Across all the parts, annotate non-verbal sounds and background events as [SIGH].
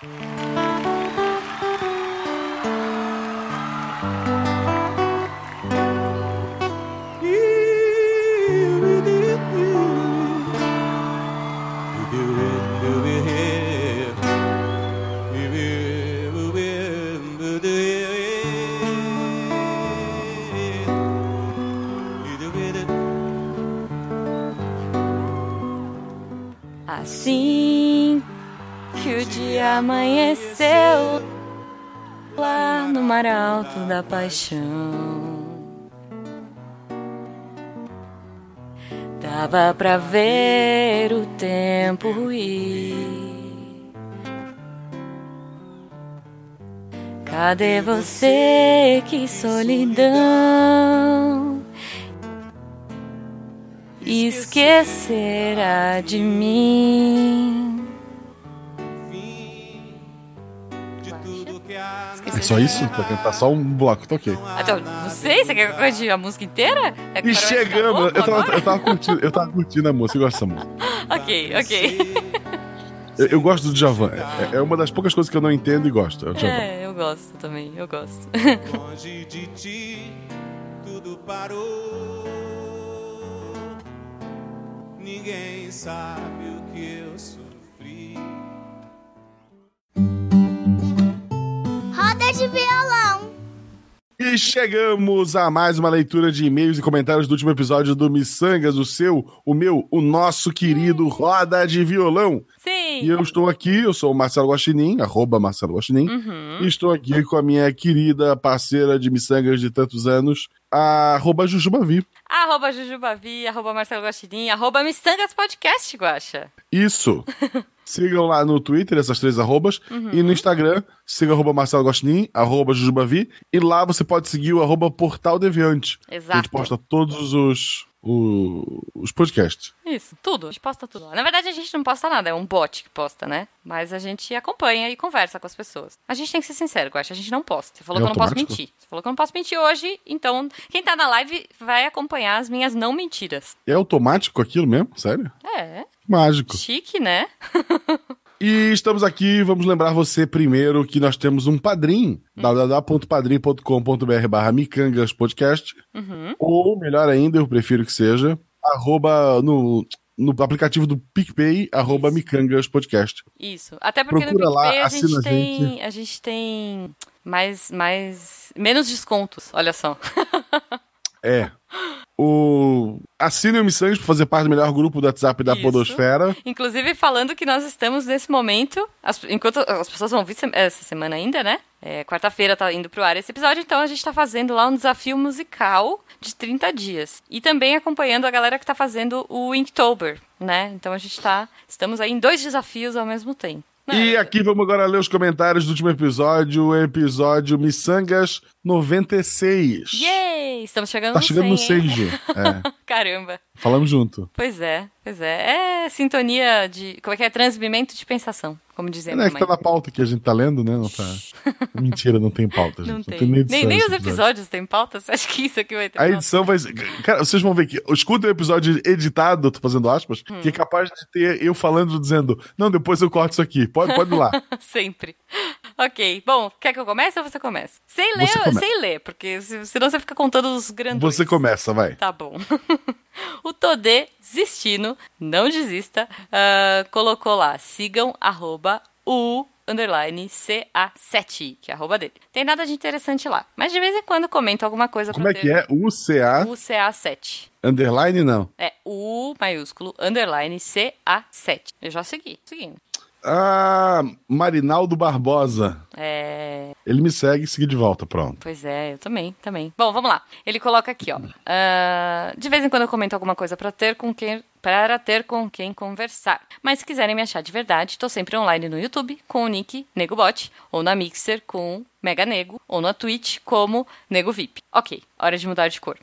Assim mar alto da paixão. Dava pra ver o tempo ir. Cadê você? Que solidão. Esquecerá de mim. Só isso? Pra cantar só um bloco, tá ok. Então, não sei, você quer que eu cante a música inteira? É E chegamos! Eu tava, eu, tava curtindo, eu tava curtindo a música, eu gosto dessa música. [LAUGHS] Ok, ok. Eu, eu gosto do Djavan. É, é uma das poucas coisas que eu não entendo e gosto. É. É, eu gosto também, eu gosto. Longe de ti, tudo parou. Ninguém sabe o que eu sofri. Roda de violão. E chegamos a mais uma leitura de e-mails e comentários do último episódio do Missangas, o seu, o meu, o nosso querido Roda de Violão. Sim. E eu estou aqui, eu sou o Marcelo Guaxinim, arroba Marcelo Guaxinim, Uhum. e estou aqui com a minha querida parceira de Missangas de tantos anos, arroba Jujubavi. Arroba Jujubavi, arroba Marcelo Guaxinim, arroba Missangas Podcast, Guaxa. Isso! [LAUGHS] Sigam lá no Twitter, essas três arrobas, Uhum. e no Instagram, siga arroba Marcelo Guaxinim, arroba Jujubavi, e lá você pode seguir o arroba Portal Deviante. que A gente Exato. posta todos os, o- os podcasts. Isso, tudo. A gente posta tudo. Na verdade, a gente não posta nada, é um bot que posta, né? Mas a gente acompanha e conversa com as pessoas. A gente tem que ser sincero, Guaxa, a gente não posta. Você falou É que eu não posso mentir. Você falou que eu não posso mentir hoje, então quem tá na live vai acompanhar as minhas não mentiras. É automático aquilo mesmo? Sério? É, Mágico. chique, né? [LAUGHS] E estamos aqui, vamos lembrar você primeiro que nós temos um padrim, www.padrim.com.br barra Micangas Podcast, Uhum. ou melhor ainda, eu prefiro que seja, arroba no, no aplicativo do PicPay, arroba Micangas Podcast. Isso. Até porque Procura no lá, PicPay a assina gente a tem. A gente tem mais. mais. menos descontos, olha só. É. [LAUGHS] O... Assine o Missangas para fazer parte do melhor grupo do WhatsApp da Isso. Podosfera. Inclusive, falando que nós estamos nesse momento, as- enquanto as pessoas vão vir se- essa semana ainda, né? É, Quarta-feira tá indo pro ar esse episódio, então a gente tá fazendo lá um desafio musical de 30 dias. E também acompanhando a galera que tá fazendo o Inktober, né? Então a gente tá. Estamos aí em dois desafios ao mesmo tempo. E aqui vamos agora ler os comentários do último episódio, o episódio Missangas 96. Yay! Estamos chegando Tá no chegando no 100, hein? 6, Ju. É, [LAUGHS] Caramba. falamos junto. Pois é, pois é. É sintonia de. Como é que é? Transmimento de pensação, como dizia É, minha que tá na pauta que a gente tá lendo, né? Não tá... [LAUGHS] Mentira, não tem pauta, gente. Não tem. nem Nem, edição nem esse os episódios têm pauta? Você acha que isso aqui vai ter A pauta? edição vai. Cara, vocês vão ver que. Escuta o episódio editado, tô fazendo aspas, Hum. que é capaz de ter eu falando, dizendo: Não, depois eu corto isso aqui. Pode, pode ir lá. [LAUGHS] Sempre. Ok, bom, quer que eu comece ou você começa? Sem ler, Você começa. sem ler, porque se- senão você fica contando os grandes. Você começa, vai. Tá bom. [LAUGHS] o Todê Zistino, não desista, ah, colocou lá, sigam arroba o underline CA7, que é a arroba dele. Tem nada de interessante lá, mas de vez em quando comento alguma coisa Como é pra que ter é? UCA o CA7. underline, não. É U maiúsculo, underline CA7. Eu já segui, seguindo. Ah, Marinaldo Barbosa. É. Ele me segue e segue de volta, pronto. Pois é, eu também, também. Bom, vamos lá. Ele coloca aqui, ó. ah, de vez em quando eu comento alguma coisa pra ter com quem. Para ter com quem conversar. Mas se quiserem me achar de verdade, tô sempre online no YouTube com o nick NegoBot, ou na Mixer com Mega Nego, ou na Twitch como Nego VIP. Ok, hora de mudar de cor.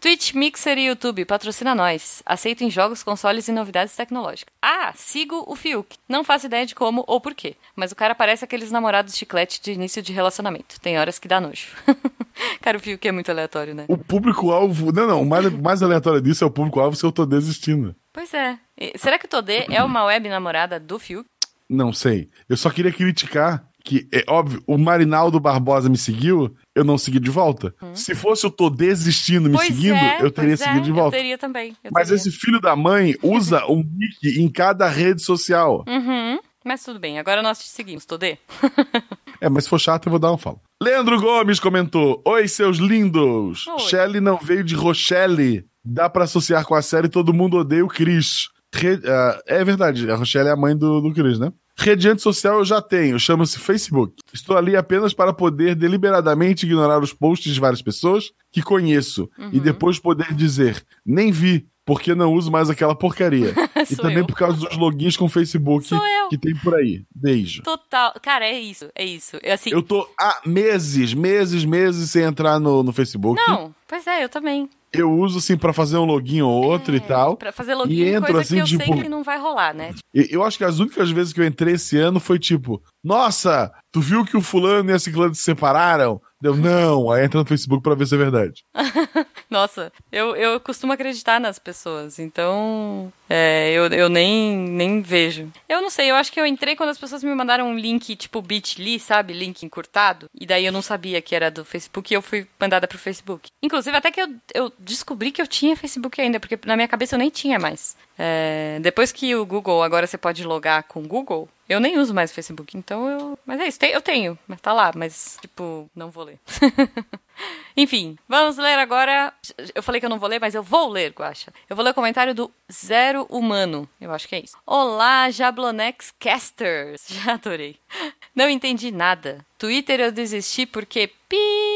Twitch, Mixer e YouTube, patrocina nós. Aceito em jogos, consoles e novidades tecnológicas. Ah, sigo o Fiuk. Não faço ideia de como ou porquê, mas o cara parece aqueles namorados chiclete de início de relacionamento. Tem horas que dá nojo. [LAUGHS] cara, o Fiuk é muito aleatório, né? O público-alvo. Não, não. O mais, mais aleatório disso é o público-alvo se eu tô desistindo. Pois é. E será que o Todê é uma web namorada do Fiuk? Não sei. Eu só queria criticar que, é óbvio, o Marinaldo Barbosa me seguiu, eu não segui de volta. Se fosse eu tô desistindo me Pois seguindo, é, eu teria é, seguido de volta. Eu teria também. eu Mas teria. esse filho da mãe usa um nick em cada rede social. Uhum. Mas tudo bem, agora nós te seguimos, Todê. [LAUGHS] É, mas se for chato, eu vou dar um follow. Leandro Gomes comentou: Oi, seus lindos! Oi. Shelley não veio de Rochelle. Dá pra associar com a série Todo Mundo Odeia o Chris. Re- ah, é verdade, a Rochelle é a mãe do, do Chris, né? Rediante social eu já tenho, chama-se Facebook. Estou ali apenas para poder deliberadamente ignorar os posts de várias pessoas que conheço e Uhum. depois poder dizer, nem vi, porque não uso mais aquela porcaria. [LAUGHS] e também eu. por causa dos logins com Facebook que tem por aí. Beijo. Total. Cara, é isso, é isso. Eu, assim, Eu tô há meses, meses, meses sem entrar no, no Facebook. Não, pois é, eu também. Eu uso assim pra fazer um login ou outro e tal. Pra fazer login, E entro, coisa assim, que eu tipo- sei que não vai rolar, né? Eu acho que as únicas vezes que eu entrei esse ano foi tipo, nossa, tu viu que o fulano e a ciclano se separaram? Deu, não. Aí entra no Facebook pra ver se é verdade. [LAUGHS] Nossa, eu, eu costumo acreditar nas pessoas, então é, eu, eu nem, nem vejo. Eu não sei, eu acho que eu entrei quando as pessoas me mandaram um link tipo bit.ly, sabe? Link encurtado. E daí eu não sabia que era do Facebook e eu fui mandada pro Facebook. Inclusive, até que eu, eu descobri que eu tinha Facebook ainda, porque na minha cabeça eu nem tinha mais. É, depois que o Google, agora você pode logar com o Google, eu nem uso mais o Facebook, então eu. Mas é isso, eu tenho, mas tá lá, mas, tipo, não vou ler. [LAUGHS] Enfim, vamos ler agora. Eu falei que eu não vou ler, mas eu vou ler, Guaxa. Eu vou ler o comentário do Zero Humano. Eu acho que é isso. Olá, Jablonex Casters. [LAUGHS] Já adorei. Não entendi nada. Twitter eu desisti porque pi.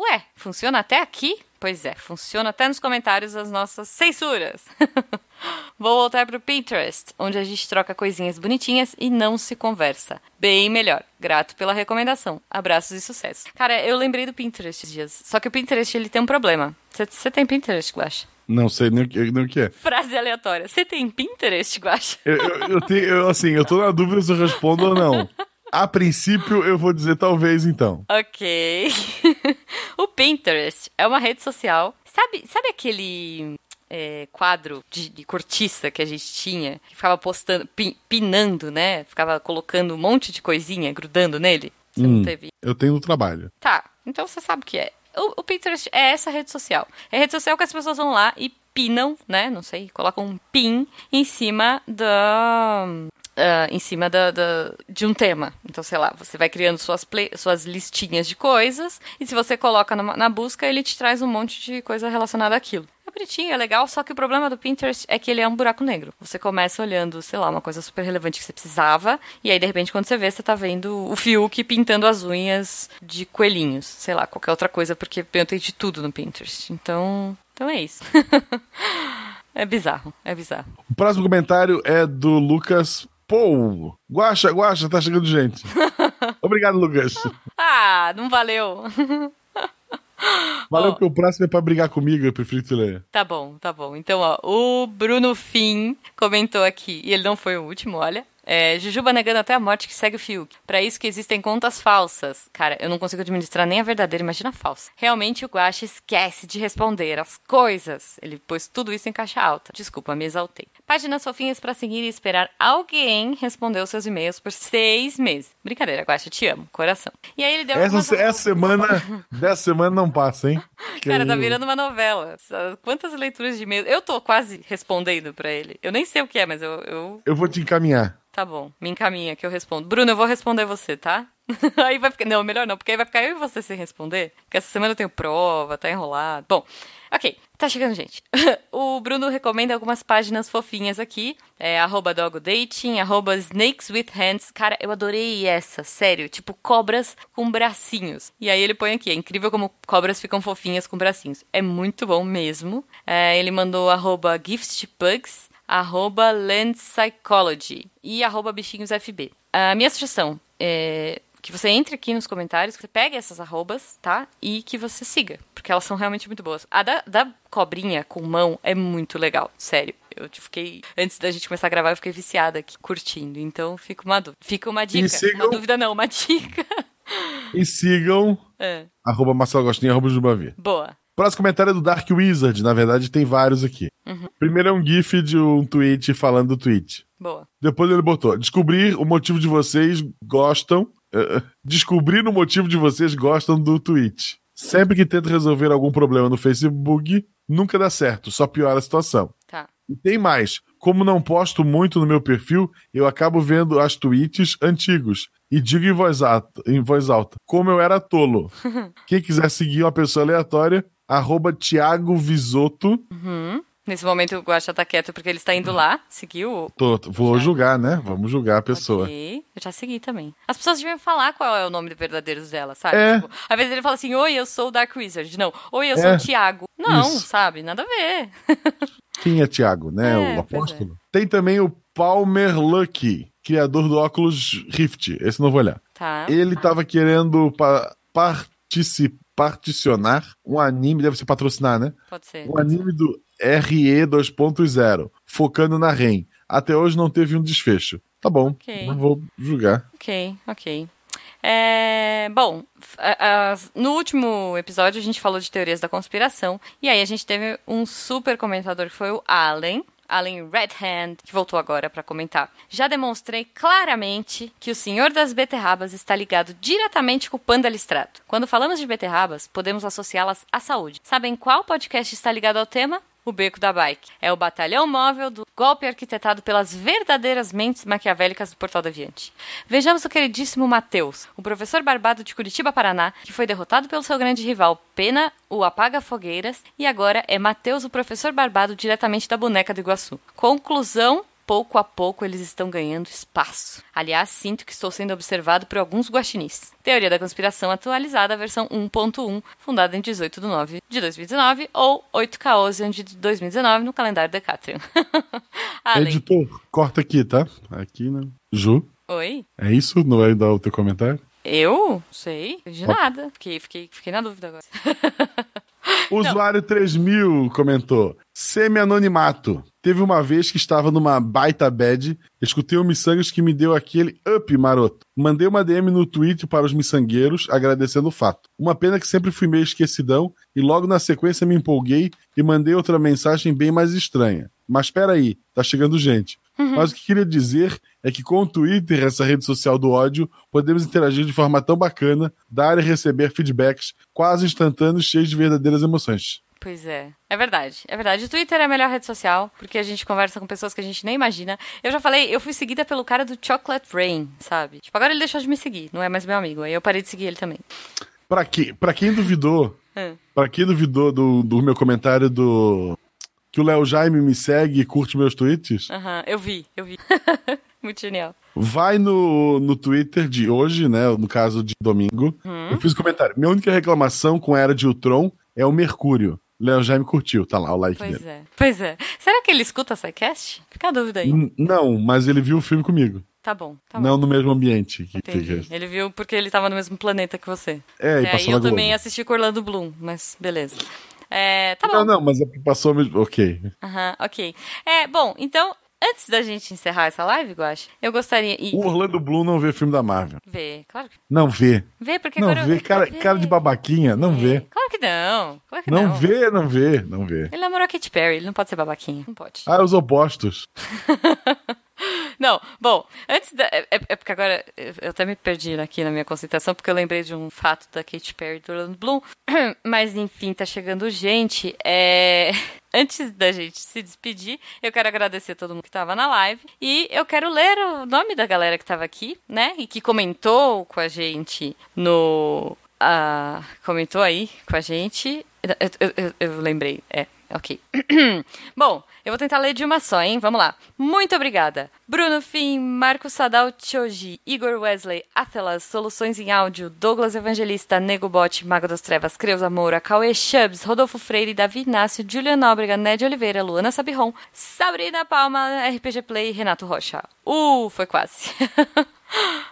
Ué, funciona até aqui? Pois é, funciona até nos comentários das nossas censuras. [LAUGHS] Vou voltar pro Pinterest, onde a gente troca coisinhas bonitinhas e não se conversa. Bem melhor. Grato pela recomendação. Abraços e sucesso. Cara, eu lembrei do Pinterest esses dias. Só que o Pinterest ele tem um problema. Você tem Pinterest, Guaxa? Não sei nem o que, nem o que é. Frase aleatória. Você tem Pinterest, Guaxa? Eu, eu, eu tenho, eu, assim, eu tô na dúvida se eu respondo ou não. A princípio, eu vou dizer talvez então. Ok. [LAUGHS] o Pinterest é uma rede social. Sabe, sabe aquele é, quadro de, de cortiça que a gente tinha? Que ficava postando, pin- pinando, né? Ficava colocando um monte de coisinha, grudando nele? Você Hum. não teve Eu tenho no trabalho. Tá, então você sabe o que é. O, o Pinterest é essa rede social. É a rede social que as pessoas vão lá e pinam, né? Não sei, colocam um pin em cima da. Ah, em cima da, da- de um tema. Então, sei lá, você vai criando suas, play- suas listinhas de coisas, e se você coloca numa- na busca, ele te traz um monte de coisa relacionada àquilo. É bonitinho, é legal, só que o problema do Pinterest é que ele é um buraco negro. Você começa olhando, sei lá, uma coisa super relevante que você precisava, e aí de repente quando você vê, você tá vendo o Fiuk pintando as unhas de coelhinhos, sei lá, qualquer outra coisa, porque eu tenho de tudo no Pinterest. Então, então é isso. [LAUGHS] é bizarro, é bizarro. O próximo comentário é do Lucas Pou. Guaxa, Guaxa, tá chegando gente. [LAUGHS] Obrigado, Lucas. Ah, não valeu. Valeu Ó. porque o próximo é pra brigar comigo, eu prefiro que tu leia. Tá bom, tá bom. Então, ó, o Bruno Fim comentou aqui, e ele não foi o último, olha. É, Jujuba negando até a morte que segue o Fiuk. Pra isso que existem contas falsas. Cara, eu não consigo administrar nem a verdadeira, imagina a falsa. Realmente o Guaxa esquece de responder as coisas. Ele pôs tudo isso em caixa alta. Desculpa, me exaltei. Páginas fofinhas pra seguir e esperar alguém responder os seus e-mails por seis meses. Brincadeira, Guaxa, te amo. Coração. E aí ele deu Essa, algumas- essa semana, dessa semana não passa, hein? [LAUGHS] Que Cara, tá virando uma novela. Quantas leituras de e-mail? Eu tô quase respondendo pra ele. Eu nem sei o que é, mas eu, eu... Eu vou te encaminhar. Tá bom, me encaminha que eu respondo. Bruno, eu vou responder você, tá? [LAUGHS] aí vai ficar... Não, melhor não, porque aí vai ficar eu e você sem responder. Porque essa semana eu tenho prova, tá enrolado. Bom, ok. Tá chegando, gente. [LAUGHS] o Bruno recomenda algumas páginas fofinhas aqui. É arroba dogodating, arroba snakes with hands. Cara, eu adorei essa, sério. Tipo, cobras com bracinhos. E aí ele põe aqui, é incrível como cobras ficam fofinhas com bracinhos. É muito bom mesmo. É, ele mandou arroba giftpugs, arroba land psychology e arroba bichinhosfb. A minha sugestão é que você entre aqui nos comentários, que você pegue essas arrobas, tá? E que você siga, porque elas são realmente muito boas. A da, da cobrinha com mão é muito legal, sério. Eu te fiquei, antes da gente começar a gravar, eu fiquei viciada aqui, curtindo. Então, fica uma dúvida. Fica uma dica. sigam- Uma dúvida não, uma [LAUGHS] dica. E sigam É, arroba Marcelo Agostinho, arroba Jubavi. boa. Próximo comentário é do Dark Wizard. Na verdade, tem vários aqui. Primeiro é um GIF de um tweet falando do tweet. Boa. Depois ele botou: descobrir o motivo de vocês gostam. eh, descobrir o motivo de vocês gostam do tweet. Sempre que tento resolver algum problema no Facebook, nunca dá certo, só piora a situação. Tá. E tem mais. Como não posto muito no meu perfil, eu acabo vendo as tweets antigos e digo em voz alta, em voz alta como eu era tolo. [LAUGHS] Quem quiser seguir uma pessoa aleatória, arroba Thiago Visoto. Uhum. Nesse momento o Guaxa tá quieto porque ele está indo lá, seguiu o. Tô- vou julgar, né? Vamos julgar a pessoa. Ok. Eu já segui também. As pessoas deviam falar qual é o nome verdadeiro dela, sabe? É. Tipo, às vezes ele fala assim, oi, eu sou o Dark Wizard. Não, oi, eu sou É. o Thiago. Não, Isso. sabe? Nada a ver. [LAUGHS] Quem é Thiago, né? É, o pois apóstolo. Tem também o Palmer Lucky, criador do óculos Rift. Esse não vou olhar. Tá. Ele tava querendo pa partici- particionar um anime, deve ser patrocinar, né? Pode ser. Um anime do RE 2.0, focando na REM. Até hoje não teve um desfecho. Tá bom, Ok. não vou julgar. Ok, ok. É, bom, no último episódio a gente falou de teorias da conspiração. E aí a gente teve um super comentador que foi o Allen. Allen Redhand, que voltou agora para comentar. Já demonstrei claramente que o senhor das beterrabas está ligado diretamente com o panda listrado. Quando falamos de beterrabas, podemos associá-las à saúde. Sabem qual podcast está ligado ao tema? O Beco da Bike. É o batalhão móvel do golpe arquitetado pelas verdadeiras mentes maquiavélicas do Portal Deviante. Vejamos o queridíssimo Matheus, o professor barbado de Curitiba, Paraná, que foi derrotado pelo seu grande rival Pena, o Apaga Fogueiras, e agora é Matheus, o professor barbado diretamente da boneca do Iguaçu. Conclusão. Pouco a pouco eles estão ganhando espaço. Aliás, sinto que estou sendo observado por alguns guaxinins. Teoria da conspiração atualizada, versão 1.1, fundada em 18 de 9 de 2019, ou 8K11 de 2019 no calendário Decatrium. [LAUGHS] Além. Editor, corta aqui, tá? Aqui, né? Ju, Oi? é isso? Não vai dar o teu comentário? Eu? Sei. De nada. Fiquei, fiquei, fiquei na dúvida agora. [LAUGHS] Usuário 3000 comentou: Semi-anonimato. Teve uma vez que estava numa baita bad, escutei um miçangas que me deu aquele up maroto. Mandei uma DM no Twitter para os miçangueiros, agradecendo o fato. Uma pena que sempre fui meio esquecidão e logo na sequência me empolguei e mandei outra mensagem bem mais estranha. Mas espera aí, tá chegando gente. Mas o que queria dizer é que com o Twitter, essa rede social do ódio, podemos interagir de forma tão bacana, dar e receber feedbacks quase instantâneos, cheios de verdadeiras emoções. Pois é. É verdade. É verdade. O Twitter é a melhor rede social, porque a gente conversa com pessoas que a gente nem imagina. Eu já falei, eu fui seguida pelo cara do Chocolate Rain, sabe? Tipo, agora ele deixou de me seguir, não é mais meu amigo. Aí eu parei de seguir ele também. Pra, que, pra quem duvidou, Hum. pra quem duvidou do, do meu comentário do. Que o Léo Jaime me segue e curte meus tweets, Aham, eu vi, eu vi. [LAUGHS] Muito genial. vai no, no Twitter de hoje, né? No caso de domingo. Hum. Eu fiz um comentário. Minha única reclamação com a Era de Ultron é o Mercúrio. Léo Jaime curtiu, tá lá o like Pois dele. é. Pois é. Será que ele escuta a SciCast? Fica a dúvida aí. N- Não, mas ele viu o filme comigo. Tá bom, tá bom. não no mesmo ambiente. Que Entendi. Ele viu porque ele tava no mesmo planeta que você. É, e passou e na eu também assisti com Orlando Bloom, mas beleza. É, tá bom. Não, não, mas é porque passou mesmo. Ok. Aham, ok. É, bom, então, antes da gente encerrar essa live, Guache, eu gostaria. E O Orlando Bloom não vê filme da Marvel. ver, claro que. Não vê. Vê, porque Não agora. vê. Cara, Vê. cara de babaquinha, não vê. Claro que não. Claro que Não não. vê, não vê, não vê. Ele namorou a Katy Perry, ele não pode ser babaquinho. Não pode. Ah, os opostos. [LAUGHS] Não, bom, antes da. É, é- porque agora eu até me perdi aqui na minha concentração, porque eu lembrei de um fato da Katy Perry e do Orlando Bloom. [CLEARS THROAT] Mas enfim, tá chegando gente. É. [LAUGHS] Antes da gente se despedir, eu quero agradecer a todo mundo que tava na live. E eu quero ler o nome da galera que tava aqui, né? E que comentou com a gente no. ah, comentou aí com a gente. Eu, eu- eu- eu lembrei, é, ok. [CLEARS THROAT] Bom, eu vou tentar ler de uma só, hein? Vamos lá. Muito obrigada. Bruno Fim, Marco Sadal Choji, Igor Wesley, Atelas, Soluções em Áudio, Douglas Evangelista, Negobot, Mago das Trevas, Creuza Moura, Cauê Chubbs, Rodolfo Freire, Davi Inácio, Julian Nóbrega, Ned Oliveira, Luana Sabiron, Sabrina Palma, RPG Play Renato Rocha. Uh, foi quase. [LAUGHS]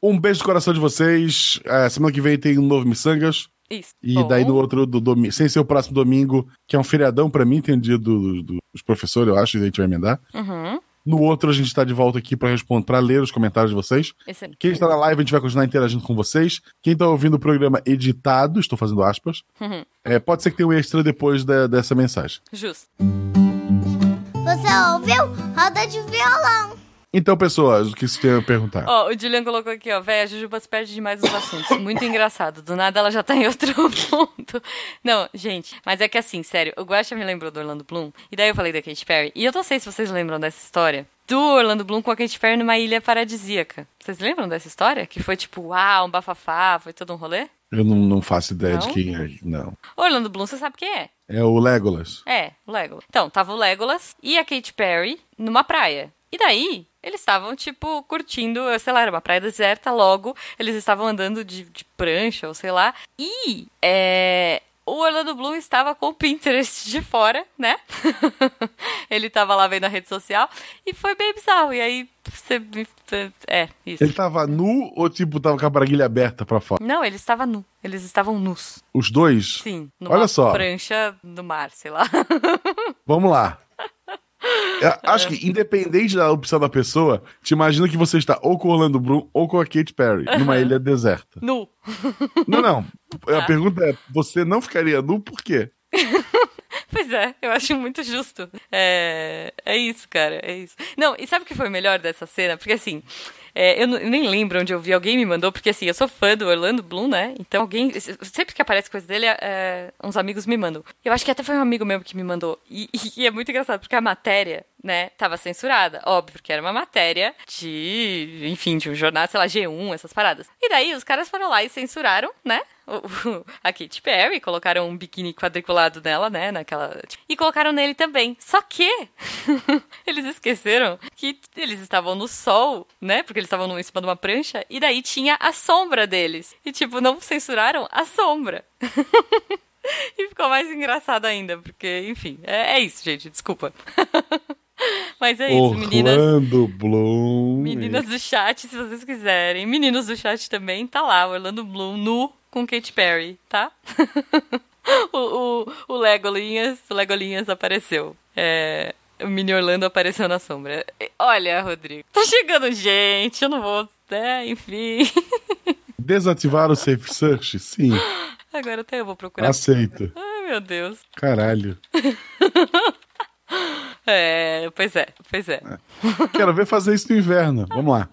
Um beijo no coração de vocês. É, semana que vem tem um novo Missangas. Isso. E Bom. daí no outro, do domingo, sem ser o próximo domingo, que é um feriadão pra mim, tem o dia do- do- dos professores, eu acho, e a gente vai emendar. Uhum. No outro, a gente tá de volta aqui pra responder, para ler os comentários de vocês. Excelente. Quem está na live, a gente vai continuar interagindo com vocês. Quem tá ouvindo o programa editado, estou fazendo aspas, Uhum. é, pode ser que tenha um extra depois da- dessa mensagem. Justo. Você ouviu? Roda de violão. Então, pessoas, o que você tem a perguntar? Ó, o Julian colocou aqui, ó, véi, a Jujuba se perde demais nos assuntos. Muito engraçado. Do nada ela já tá em outro [LAUGHS] ponto. Não, gente, mas é que assim, sério, o Guaxa me lembrou do Orlando Bloom, e daí eu falei da Katy Perry, e eu não sei se vocês lembram dessa história. Do Orlando Bloom com a Katy Perry numa ilha paradisíaca. Vocês lembram dessa história? Que foi tipo, uau, um bafafá, foi todo um rolê? Eu não, não faço ideia de Não? quem é. Não. Orlando Bloom, você sabe quem é? É o Legolas. É, o Legolas. Então, tava o Legolas e a Katy Perry numa praia. E daí, eles estavam, tipo, curtindo, sei lá, era uma praia deserta, logo, eles estavam andando de, de prancha, ou sei lá. E, é... O Orlando Bloom estava com o Pinterest de fora, né? [LAUGHS] ele tava lá vendo a rede social e foi bem bizarro. E aí, você... É, isso. Ele tava nu ou, tipo, tava com a braguilha aberta pra fora? Não, ele estava nu. Eles estavam nus. Os dois? Sim. Olha só. prancha no mar, sei lá. [LAUGHS] Vamos lá. Eu acho que, independente da opção da pessoa, te imagina que você está ou com o Orlando Bloom ou com a Katy Perry, numa ilha deserta. nu. Não, não. [LAUGHS] A pergunta é: você não ficaria nu por quê? [LAUGHS] Pois é, eu acho muito justo. É, é isso, cara, é isso. Não, e sabe o que foi melhor dessa cena? Porque assim, é, eu, não- eu nem lembro onde eu vi, alguém me mandou, porque assim, eu sou fã do Orlando Bloom, né? Então alguém, sempre que aparece coisa dele, é, uns amigos me mandam. Eu acho que até foi um amigo meu que me mandou. E, [LAUGHS] e é muito engraçado, porque a matéria, né, tava censurada. Óbvio, porque era uma matéria de, enfim, de um jornal, sei lá, G1, essas paradas. E daí os caras foram lá e censuraram, né? a Katy Perry, colocaram um biquíni quadriculado nela, né, naquela... E colocaram nele também. Só que [LAUGHS] eles esqueceram que eles estavam no sol, né, porque eles estavam em cima de uma prancha, e daí tinha a sombra deles. E, tipo, não censuraram a sombra. [LAUGHS] e ficou mais engraçado ainda, porque, enfim, é, é isso, gente, desculpa. [LAUGHS] Mas é isso, meninas. Orlando Bloom. Meninas do chat, se vocês quiserem. Meninos do chat também, tá lá, Orlando Bloom nu com Katy Perry, tá? [LAUGHS] o, o, o Legolinhas, o Legolinhas apareceu. É, o Mini Orlando apareceu na sombra. Olha, Rodrigo, tá chegando gente, eu não vou, né, enfim. [LAUGHS] Desativar o Safe Search? Sim. Agora até eu vou procurar. Aceito. Ai, meu Deus. Caralho. [LAUGHS] É, pois é, pois é. Quero ver fazer isso no inverno. Vamos lá.